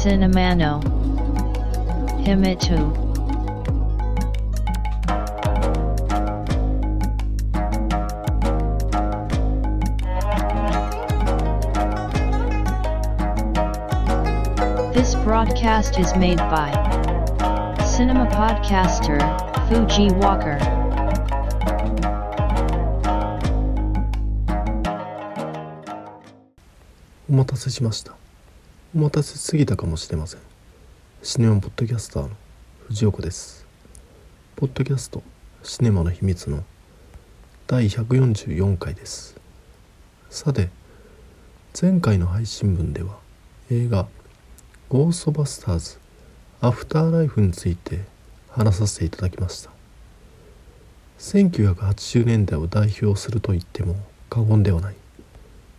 Cinemano Himitu This broadcast is made by Cinema Podcaster Fuji Walker. お待たせしました お待たせすぎたかもしれません。シネマポッドキャスターの藤岡です。ポッドキャストシネマの秘密の第144回です。さて前回の配信分では映画「ゴーストバスターズアフターライフ」について話させていただきました。1980年代を代表すると言っても過言ではない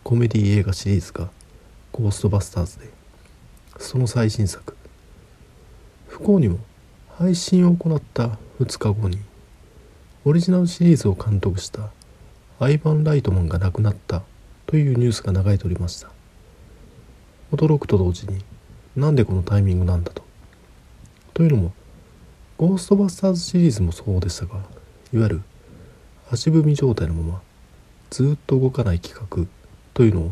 コメディ映画シリーズがゴーストバスターズでその最新作。不幸にも配信を行った2日後にオリジナルシリーズを監督したアイヴァン・ライトマンが亡くなったというニュースが流れておりました。驚くと同時になんでこのタイミングなんだと。というのもゴーストバスターズシリーズもそうでしたがいわゆる足踏み状態のままずっと動かない企画というのを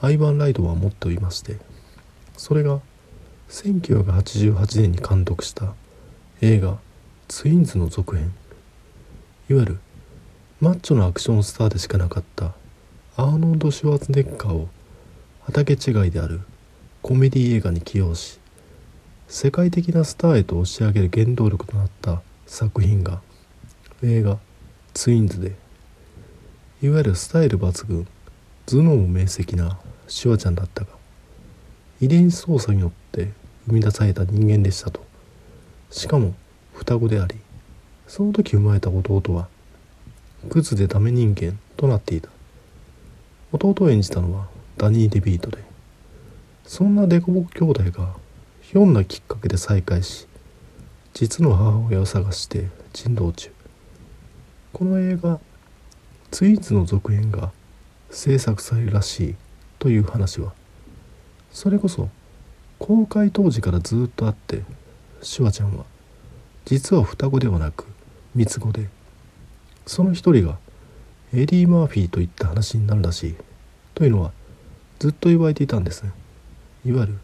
アイヴァン・ライドは持っておりましてそれが1988年に監督した映画「ツインズ」の続編。いわゆるマッチョなアクションスターでしかなかったアーノルド・シュワーツネッカーを畑違いであるコメディ映画に起用し世界的なスターへと押し上げる原動力となった作品が映画「ツインズ」でいわゆるスタイル抜群頭脳も明晰なシュワちゃんだったが遺伝子操作によって生み出された人間でしたと。しかも双子でありその時生まれた弟はクズでダメ人間となっていた。弟を演じたのはダニー・デビートでそんなデコボコ兄弟がひょんなきっかけで再会し実の母親を探して珍道中。この映画「ツイーツ」の続編が制作されるらしいという話はそれこそ公開当時からずっとあってシュワちゃんは実は双子ではなく三つ子でその一人がエディ・マーフィーといった話になるらしいというのはずっと言われていたんです。ねいわゆる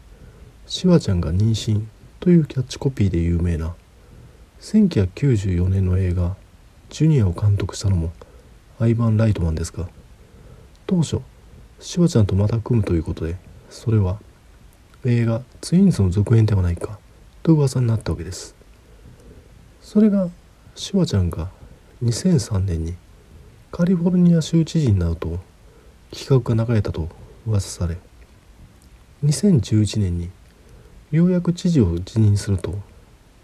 シュワちゃんが妊娠というキャッチコピーで有名な1994年の映画「ジュニア」を監督したのもアイヴァン・ライトマンですが当初シュワちゃんとまた組むということでそれは映画「ツインズ」の続編ではないかと噂になったわけです。それがシュワちゃんが2003年にカリフォルニア州知事になると企画が流れたと噂され2011年にようやく知事を辞任すると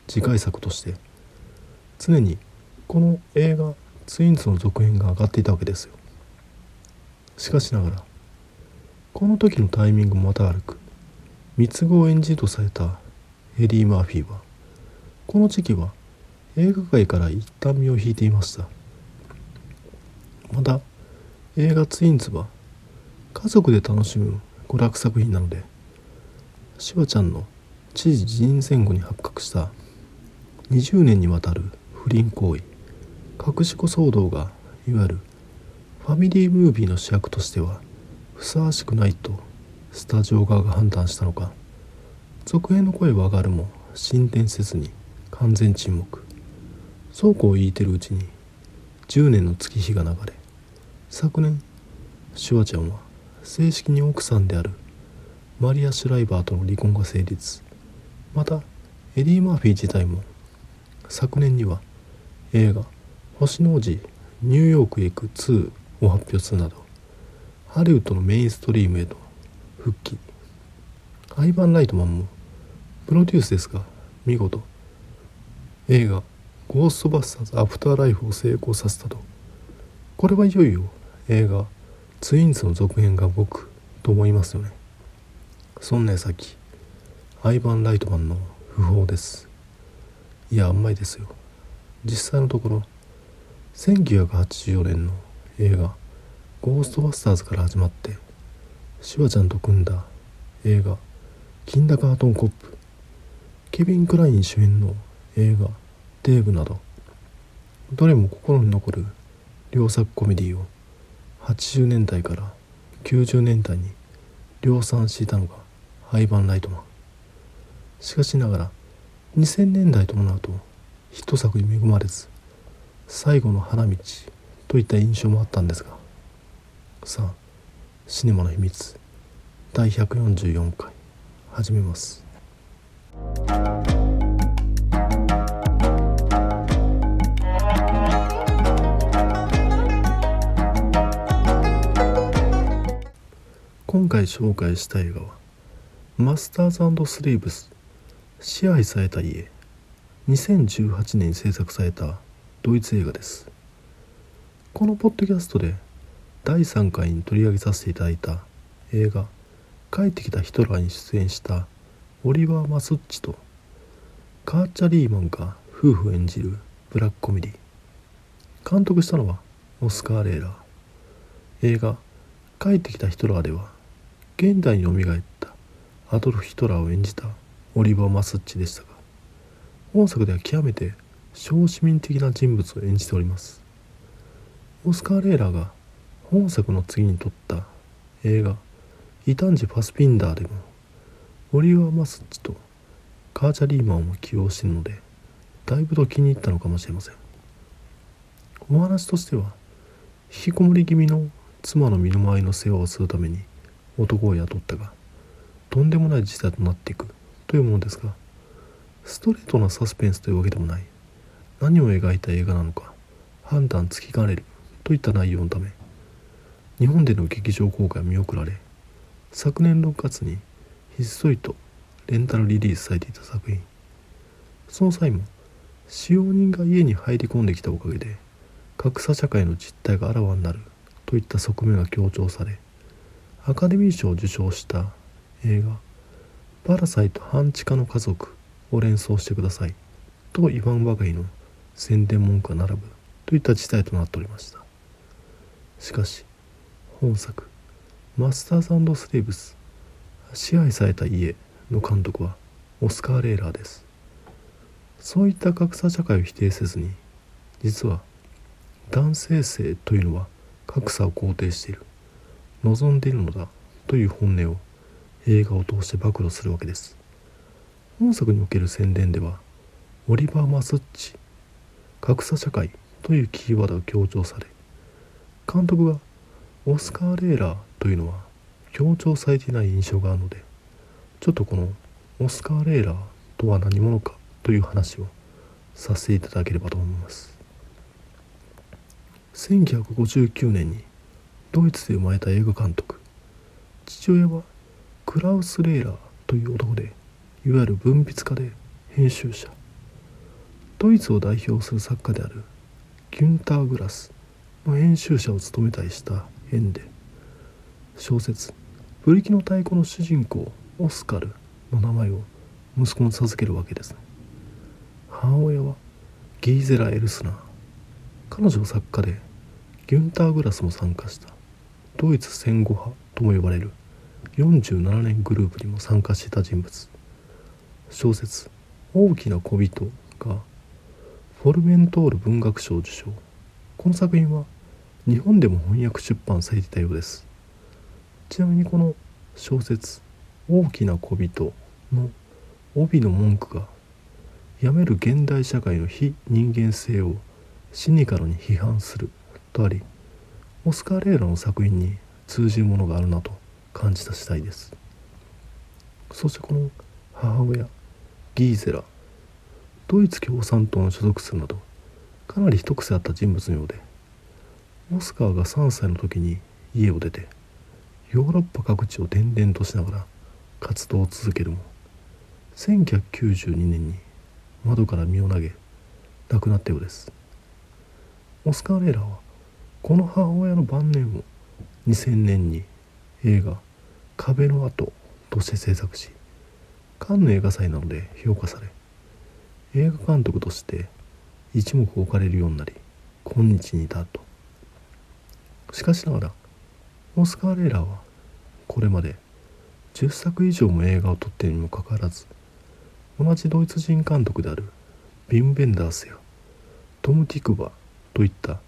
次回作として常にこの映画「ツインズ」の続編が上がっていたわけですよ。しかしながらこの時のタイミングもまた悪く三つ子を演じるとされたエディ・マーフィーはこの時期は映画界から一旦身を引いていました。また映画「ツインズ」は家族で楽しむ娯楽作品なのでシュワちゃんの知事辞任前後に発覚した20年にわたる不倫行為隠し子騒動がいわゆるファミリームービーの主役としてはふさわしくないとスタジオ側が判断したのか。続編の声は上がるも進展せずに完全沈黙。そうこう言いてるうちに10年の月日が流れ。昨年シュワちゃんは正式に奥さんであるマリア・シュライバーとの離婚が成立。またエディ・マーフィー自体も昨年には映画「星の王子ニューヨークへ行く2」を発表するなどハリウッドのメインストリームへと復帰。アイヴァン・ライトマンもプロデュースですが見事。映画「ゴーストバスターズ・アフターライフ」を成功させたと。これはいよいよ。映画「ツインズ」の続編が動くと思いますよね。そんな矢先アイヴァン・ライトマンの訃報です。いやあんまりですよ。実際のところ1984年の映画ゴーストバスターズから始まってシワちゃんと組んだ映画キンダカートンコップケビン・クライン主演の映画「デーブ」などどれも心に残る良作コメディを80年代から90年代に量産していたのがハイバン・ライトマン。しかしながら2000年代ともなるとヒット作に恵まれず最後の花道といった印象もあったんですがさあシネマの秘密。第144回。始めます。今回紹介した映画は「マスターズスリーブス。支配された家」2018年に制作されたドイツ映画です。このポッドキャストで第3回に取り上げさせていただいた映画「帰ってきたヒトラー」に出演したオリバー・マスッチとカーチャ・リーマンが夫婦演じるブラックコメディ。監督したのはオスカー・レーラー。映画「帰ってきたヒトラー」では現代によみがえったアドルフ・ヒトラーを演じたオリバー・マスッチでしたが本作では極めて小市民的な人物を演じております。オスカー・レーラーが本作の次に撮った映画「異端児ファスピンダー」でもオリバー・マスッチとカーチャ・リーマンを起用しているのでだいぶと気に入ったのかもしれません。お話としては引きこもり気味の妻の身の回りの世話をするために男を雇ったがとんでもない事態となっていくというものですがストレートなサスペンスというわけでもない。何を描いた映画なのか判断つきかねるといった内容のため日本での劇場公開は見送られ昨年6月にひっそりとレンタルリリースされていた作品。その際も使用人が家に入り込んできたおかげで格差社会の実態があらわになるといった側面が強調されアカデミー賞を受賞した映画「パラサイト半地下の家族」を連想してくださいと言わんばかりの宣伝文句が並ぶといった事態となっておりました。しかし本作「マスターズスレーブス支配された家」の監督はオスカー・レーラーです。そういった格差社会を否定せずに実は男性性というのは格差を肯定している望んでいるのだという本音を映画を通して暴露するわけです。本作における宣伝ではオリバー・マスッチ格差社会というキーワードが強調され監督がオスカー・レーラーというのは強調されていない印象があるのでちょっとこのオスカー・レーラーとは何者かという話をさせていただければと思います。1959年にドイツで生まれた映画監督父親はクラウス・レーラーという男でいわゆる文筆家で編集者。ドイツを代表する作家であるギュンター・グラスの編集者を務めたりした縁で。小説「ブリキの太鼓」の主人公オスカルの名前を息子に授けるわけです母親はギーゼラ・エルスナー。彼女は作家でギュンター・グラスも参加した。ドイツ戦後派とも呼ばれる。47年グループにも参加していた人物。小説「大きな小人」がフォルメントール文学賞受賞。この作品は日本でも翻訳出版されてたようです。ちなみにこの小説「大きな小人」の帯の文句がやめる現代社会の非人間性をシニカルに批判するとありオスカー・レーラの作品に通じるものがあるなと感じた次第です。そしてこの母親ギーゼラドイツ共産党に所属するなどかなり一癖あった人物のようでオスカーが3歳の時に家を出てヨーロッパ各地を転々としながら活動を続けるも1992年に窓から身を投げ亡くなったようです。オスカー・レーラーはこの母親の晩年を2000年に映画「壁の跡」として制作しカンヌ映画祭などで評価され映画監督として一目置かれるようになり今日に至ると。しかしながらオスカー・レーラーはこれまで10作以上も映画を撮っているにもかかわらず同じドイツ人監督であるビン・ベンダースやトム・ティクバといった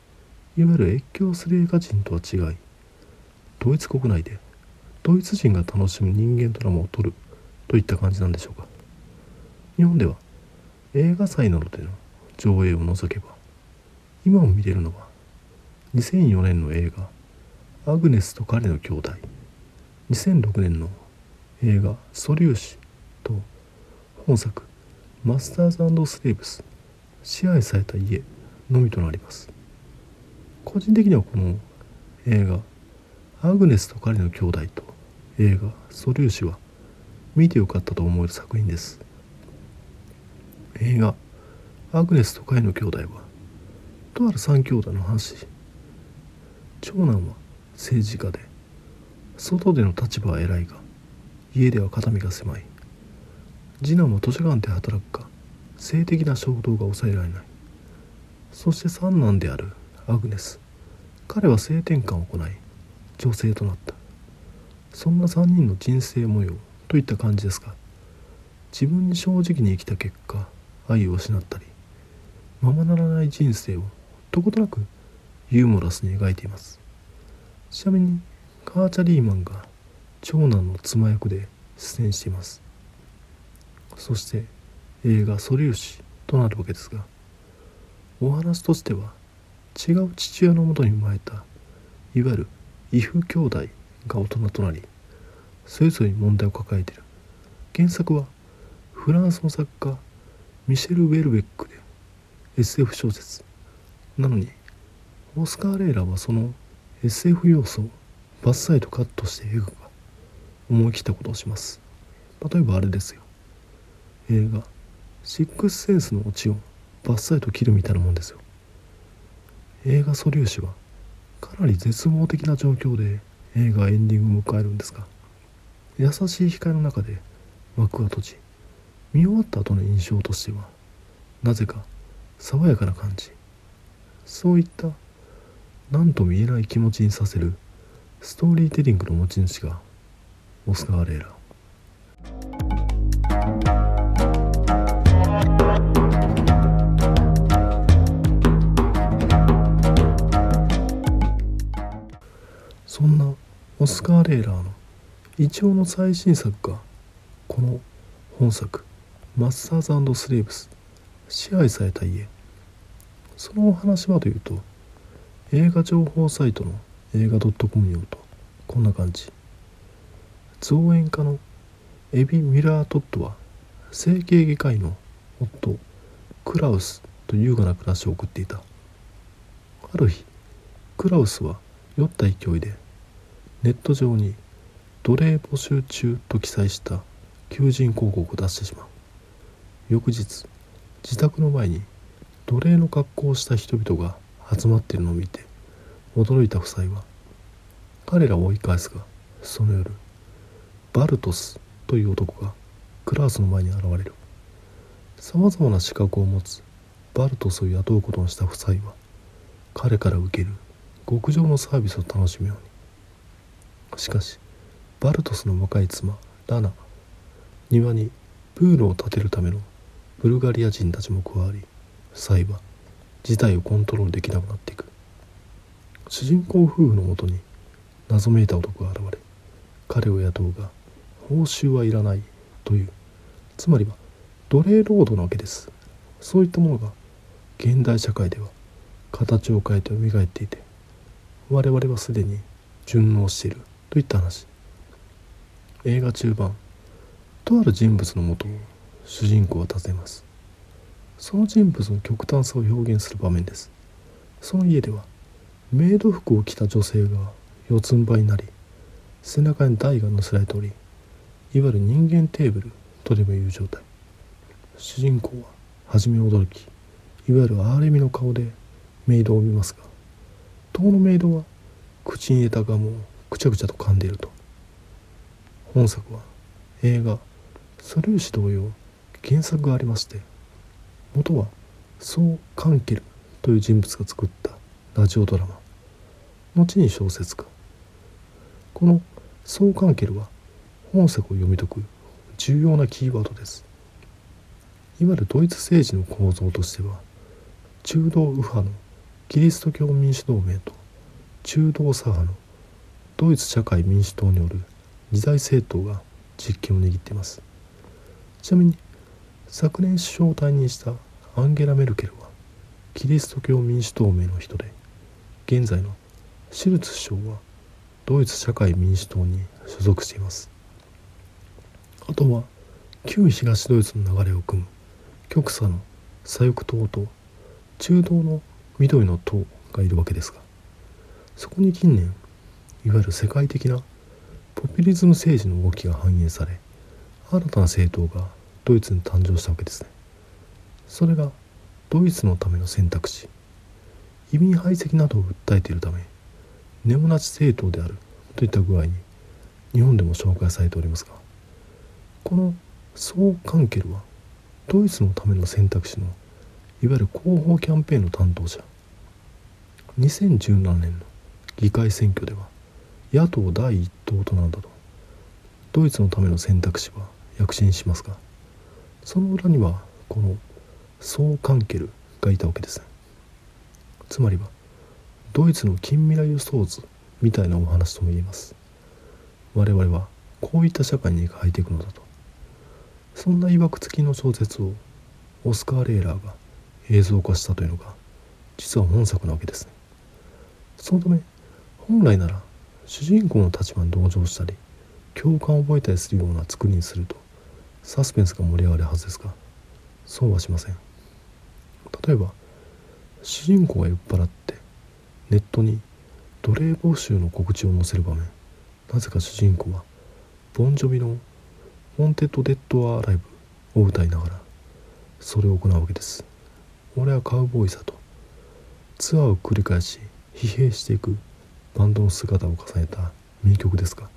いわゆる越境する映画人とは違いドイツ国内でドイツ人が楽しむ人間ドラマを撮るといった感じなんでしょうか。日本では映画祭などでの上映を除けば今も見れるのは2004年の映画「アグネスと彼の兄弟」2006年の映画「素粒子」と本作「マスターズスレーブス支配された家」のみとなります。個人的にはこの映画「アグネスと彼の兄弟」と映画「素粒子」は見てよかったと思える作品です。映画「アグネスと彼の兄弟」はとある三兄弟の話長男は政治家で。外での立場は偉いが家では肩身が狭い。次男は図書館で働くか性的な衝動が抑えられない。そして三男であるアグネス。彼は性転換を行い女性となった。そんな3人の人生模様といった感じですが自分に正直に生きた結果愛を失ったりままならない人生をとことなくユーモラスに描いています。ちなみにカーチャ・リーマンが長男の妻役で出演しています。そして映画「素粒子」となるわけですがお話としては違う父親のもとに生まれたいわゆる異父兄弟が大人となりそれぞれに問題を抱えている。原作はフランスの作家ミシェル・ウェルベックで SF 小説。なのにオスカー・レイラはその SF 要素をバッサイとカットして描くが思い切ったことをします。例えばあれですよ。映画「シックスセンス」のオチをバッサイと切るみたいなもんですよ。映画素粒子はかなり絶望的な状況で映画エンディングを迎えるんですが優しい光の中で幕が閉じ見終わった後の印象としてはなぜか爽やかな感じ。そういった何とも言えない気持ちにさせる。ストーリーテリングの持ち主がオスカー・レーラそんなオスカー・レーラーの一応の最新作がこの本作「マスターズスレーブス支配された家」そのお話はというと映画情報サイトの映画 .com によるとこんな感じ。造園家のエビ・ミラートッドは整形外科医の夫クラウスと優雅な暮らしを送っていた。ある日クラウスは酔った勢いでネット上に奴隷募集中と記載した求人広告を出してしまう。翌日自宅の前に奴隷の格好をした人々が集まっているのを見て驚いた夫妻は彼らを追い返すがその夜バルトスという男がクラースの前に現れる。さまざまな資格を持つバルトスを雇うことにした夫妻は彼から受ける極上のサービスを楽しむように。しかしバルトスの若い妻ラナ庭にプールを建てるためのブルガリア人たちも加わり夫妻は事態をコントロールできなくなっていく。主人公夫婦のもとに謎めいた男が現れ彼を雇うが報酬はいらないという。つまりは奴隷労働なわけです。そういったものが現代社会では形を変えて蘇っていて我々はすでに順応している。といった話。映画中盤とある人物のもとを主人公は訪ねます。その人物の極端さを表現する場面です。その家ではメイド服を着た女性が四つん這いになり背中に台が乗せられておりいわゆる人間テーブルとでもいう状態。主人公は初め驚きいわゆる憐れみの顔でメイドを見ますが当のメイドは口に入れたガムをくちゃくちゃと噛んでいると。本作は映画「素粒子」同様原作がありまして元はソー・カンケルという人物が作ったラジオドラマ。後に小説家。このソー・カンケルは本作を読み解く重要なキーワードです。いわゆるドイツ政治の構造としては中道右派のキリスト教民主同盟と中道左派のドイツ社会民主党による二大政党が実権を握っています。ちなみに昨年首相を退任したアンゲラ・メルケルはキリスト教民主同盟の人で現在のシュルツ首相はドイツ社会民主党に所属しています。あとは旧東ドイツの流れを組む極左の左翼党と中道の緑の党がいるわけですがそこに近年いわゆる世界的なポピュリズム政治の動きが反映され新たな政党がドイツに誕生したわけですね。それがドイツのための選択肢。移民排斥などを訴えているためネオナチ政党であるといった具合に日本でも紹介されておりますがこのソー・カンケルはドイツのための選択肢のいわゆる広報キャンペーンの担当者2017年の議会選挙では野党第一党となるなどドイツのための選択肢は躍進しますがその裏にはこのソー・カンケルがいたわけです。つまりはドイツの近未来予想図みたいなお話とも言えます。我々はこういった社会に変えていくのだと。そんな曰く付きの小説をオスカー・レーラーが映像化したというのが実は本作なわけですね。そのため本来なら主人公の立場に同情したり共感を覚えたりするような作りにするとサスペンスが盛り上がるはずですがそうはしません。例えば主人公が酔っ払ってネットに奴隷募集の告知を載せる場面。なぜか主人公はボンジョビの「ウォンテッド・デッド・ア・ライブ」を歌いながらそれを行うわけです。俺はカウボーイさとツアーを繰り返し疲弊していくバンドの姿を重ねた名曲ですが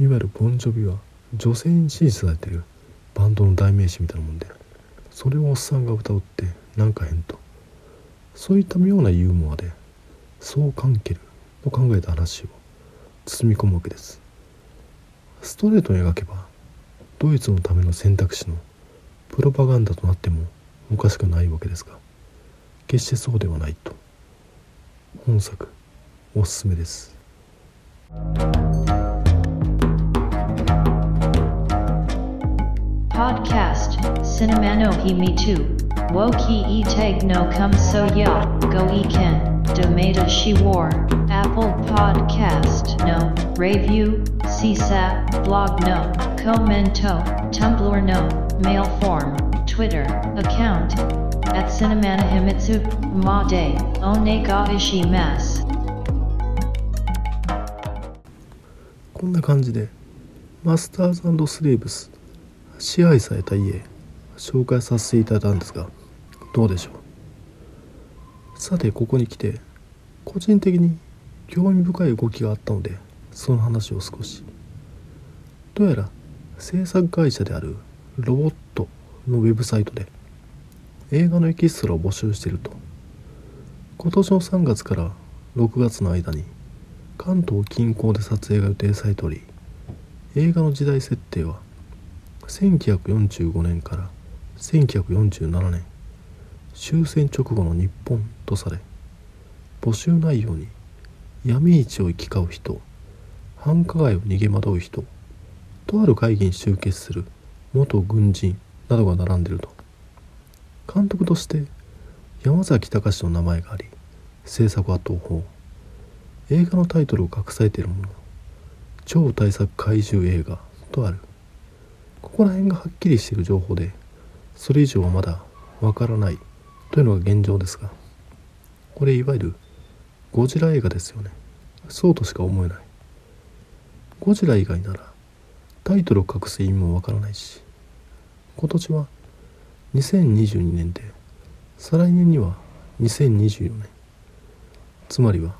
いわゆるボンジョビは女性に支持されてるバンドの代名詞みたいなもんでそれをおっさんが歌うってなんか変と。そういった妙なユーモアでそう関係ると考えた話を包み込むわけです。ストレートに描けばドイツのための選択肢のプロパガンダとなってもおかしくないわけですが決してそうではないと。本作おすすめです。Podcast Cinemano he me too. Woki e tag no come so ya. Go e ken. Domata she war. Apple Podcast no. Review. CSAT. Blog no. Commento. Tumblr no. Mail form. Twitter. Account. At Cinemana Himitsu. Ma de. Onega ishimasu. こんな感じでマスターズスレーブス 支配された家紹介させていただいたんですがどうでしょう？さてここに来て個人的に興味深い動きがあったのでその話を少し。どうやら制作会社であるロボットのウェブサイトで映画のエキストラを募集していると。今年の3月から6月の間に関東近郊で撮影が予定されており映画の時代設定は1945年から1947年終戦直後の日本とされ募集内容に闇市を行き交う人繁華街を逃げ惑う人とある会議に集結する元軍人などが並んでいると。監督として山崎隆の名前があり制作は東宝。映画のタイトルを隠されているもの超大作怪獣映画とある。ここら辺がはっきりしている情報でそれ以上はまだわからないというのが現状ですがこれいわゆるゴジラ映画ですよね。そうとしか思えない。ゴジラ以外ならタイトルを隠す意味もわからないし今年は2022年で再来年には2024年つまりは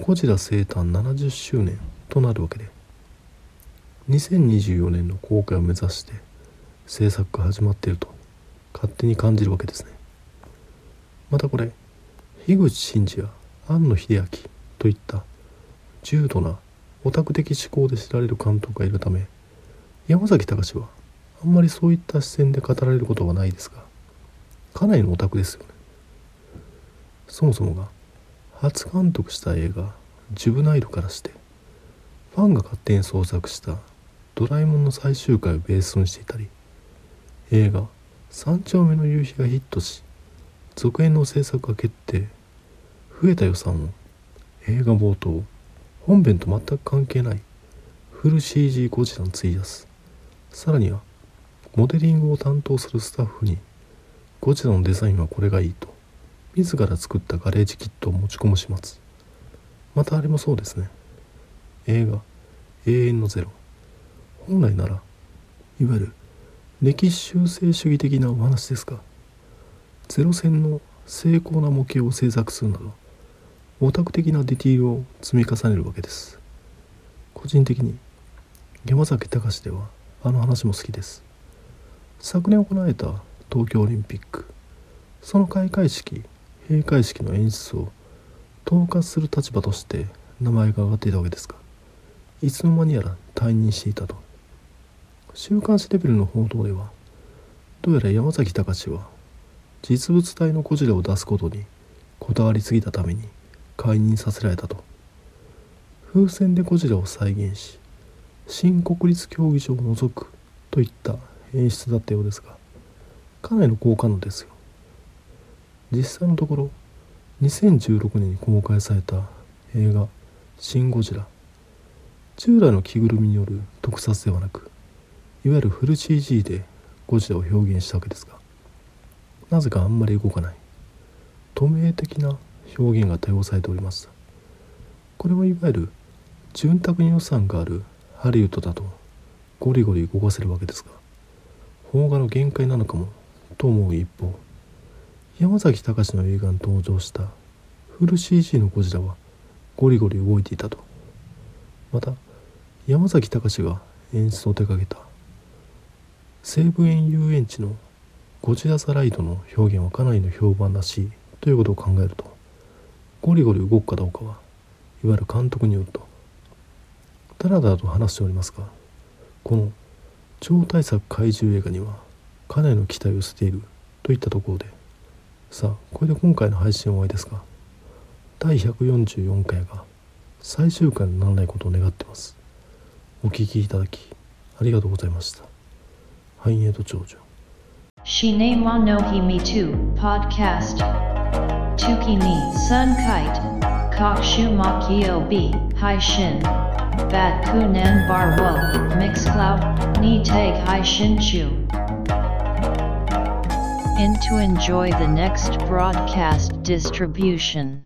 ゴジラ生誕70周年となるわけで2024年の公開を目指して制作が始まっていると勝手に感じるわけですね。またこれ樋口真嗣や庵野秀明といった重度なオタク的思考で知られる監督がいるため山崎隆はあんまりそういった視線で語られることはないですがかなりのオタクですよね。そもそもが初監督した映画「ジュブナイル」からしてファンが勝手に創作した「ドラえもん」の最終回をベースにしていたり映画「三丁目の夕日」がヒットし続編の制作が決定。増えた予算を映画冒頭。本編と全く関係ない。フル CG ゴジラに費やす。さらにはモデリングを担当するスタッフにゴジラのデザインはこれがいいと自ら作ったガレージキットを持ち込む始末。またあれもそうですね。映画「永遠のゼロ」本来ならいわゆる歴史修正主義的なお話ですがゼロ戦の精巧な模型を制作するなどオタク的なディティールを積み重ねるわけです。個人的に山崎隆ではあの話も好きです。昨年行われた東京オリンピック。その開会式閉会式の演出を統括する立場として名前が挙がっていたわけですがいつの間にやら退任していたと。週刊誌レベルの報道ではどうやら山崎隆は実物大のゴジラを出すことにこだわりすぎたために解任させられたと。風船でゴジラを再現し新国立競技場を除くといった演出だったようですがかなりの好感度ですよ。実際のところ2016年に公開された映画「シン・ゴジラ」従来の着ぐるみによる特撮ではなくいわゆるフル CG でゴジラを表現したわけですがなぜかあんまり動かない。透明的な表現が多用されておりましたこれはいわゆる潤沢に予算があるハリウッドだとゴリゴリ動かせるわけですが邦画の限界なのかもと思う一方山崎隆の映画に登場したフル CG のゴジラはゴリゴリ動いていたと。また山崎隆が演出を手掛けた西武園遊園地のゴジラ・ザ・ライドの表現はかなりの評判らしいということを考えるとゴリゴリ動くかどうかはいわゆる監督によるとダラダラと話しておりますがこの超大作怪獣映画にはかなりの期待を寄せているといったところでさあこれで今回の配信は終わりですが第144回が最終回にならないことを願ってます。お聴きいただきありがとうございました。繁栄と長女 Shine wa no hi me too, podcast. Tuki ni sun kite. Kokshu makio b, hi shin. Bat kunan bar wo, mixcloud, ni tag hi shin chu. In to enjoy the next broadcast distribution.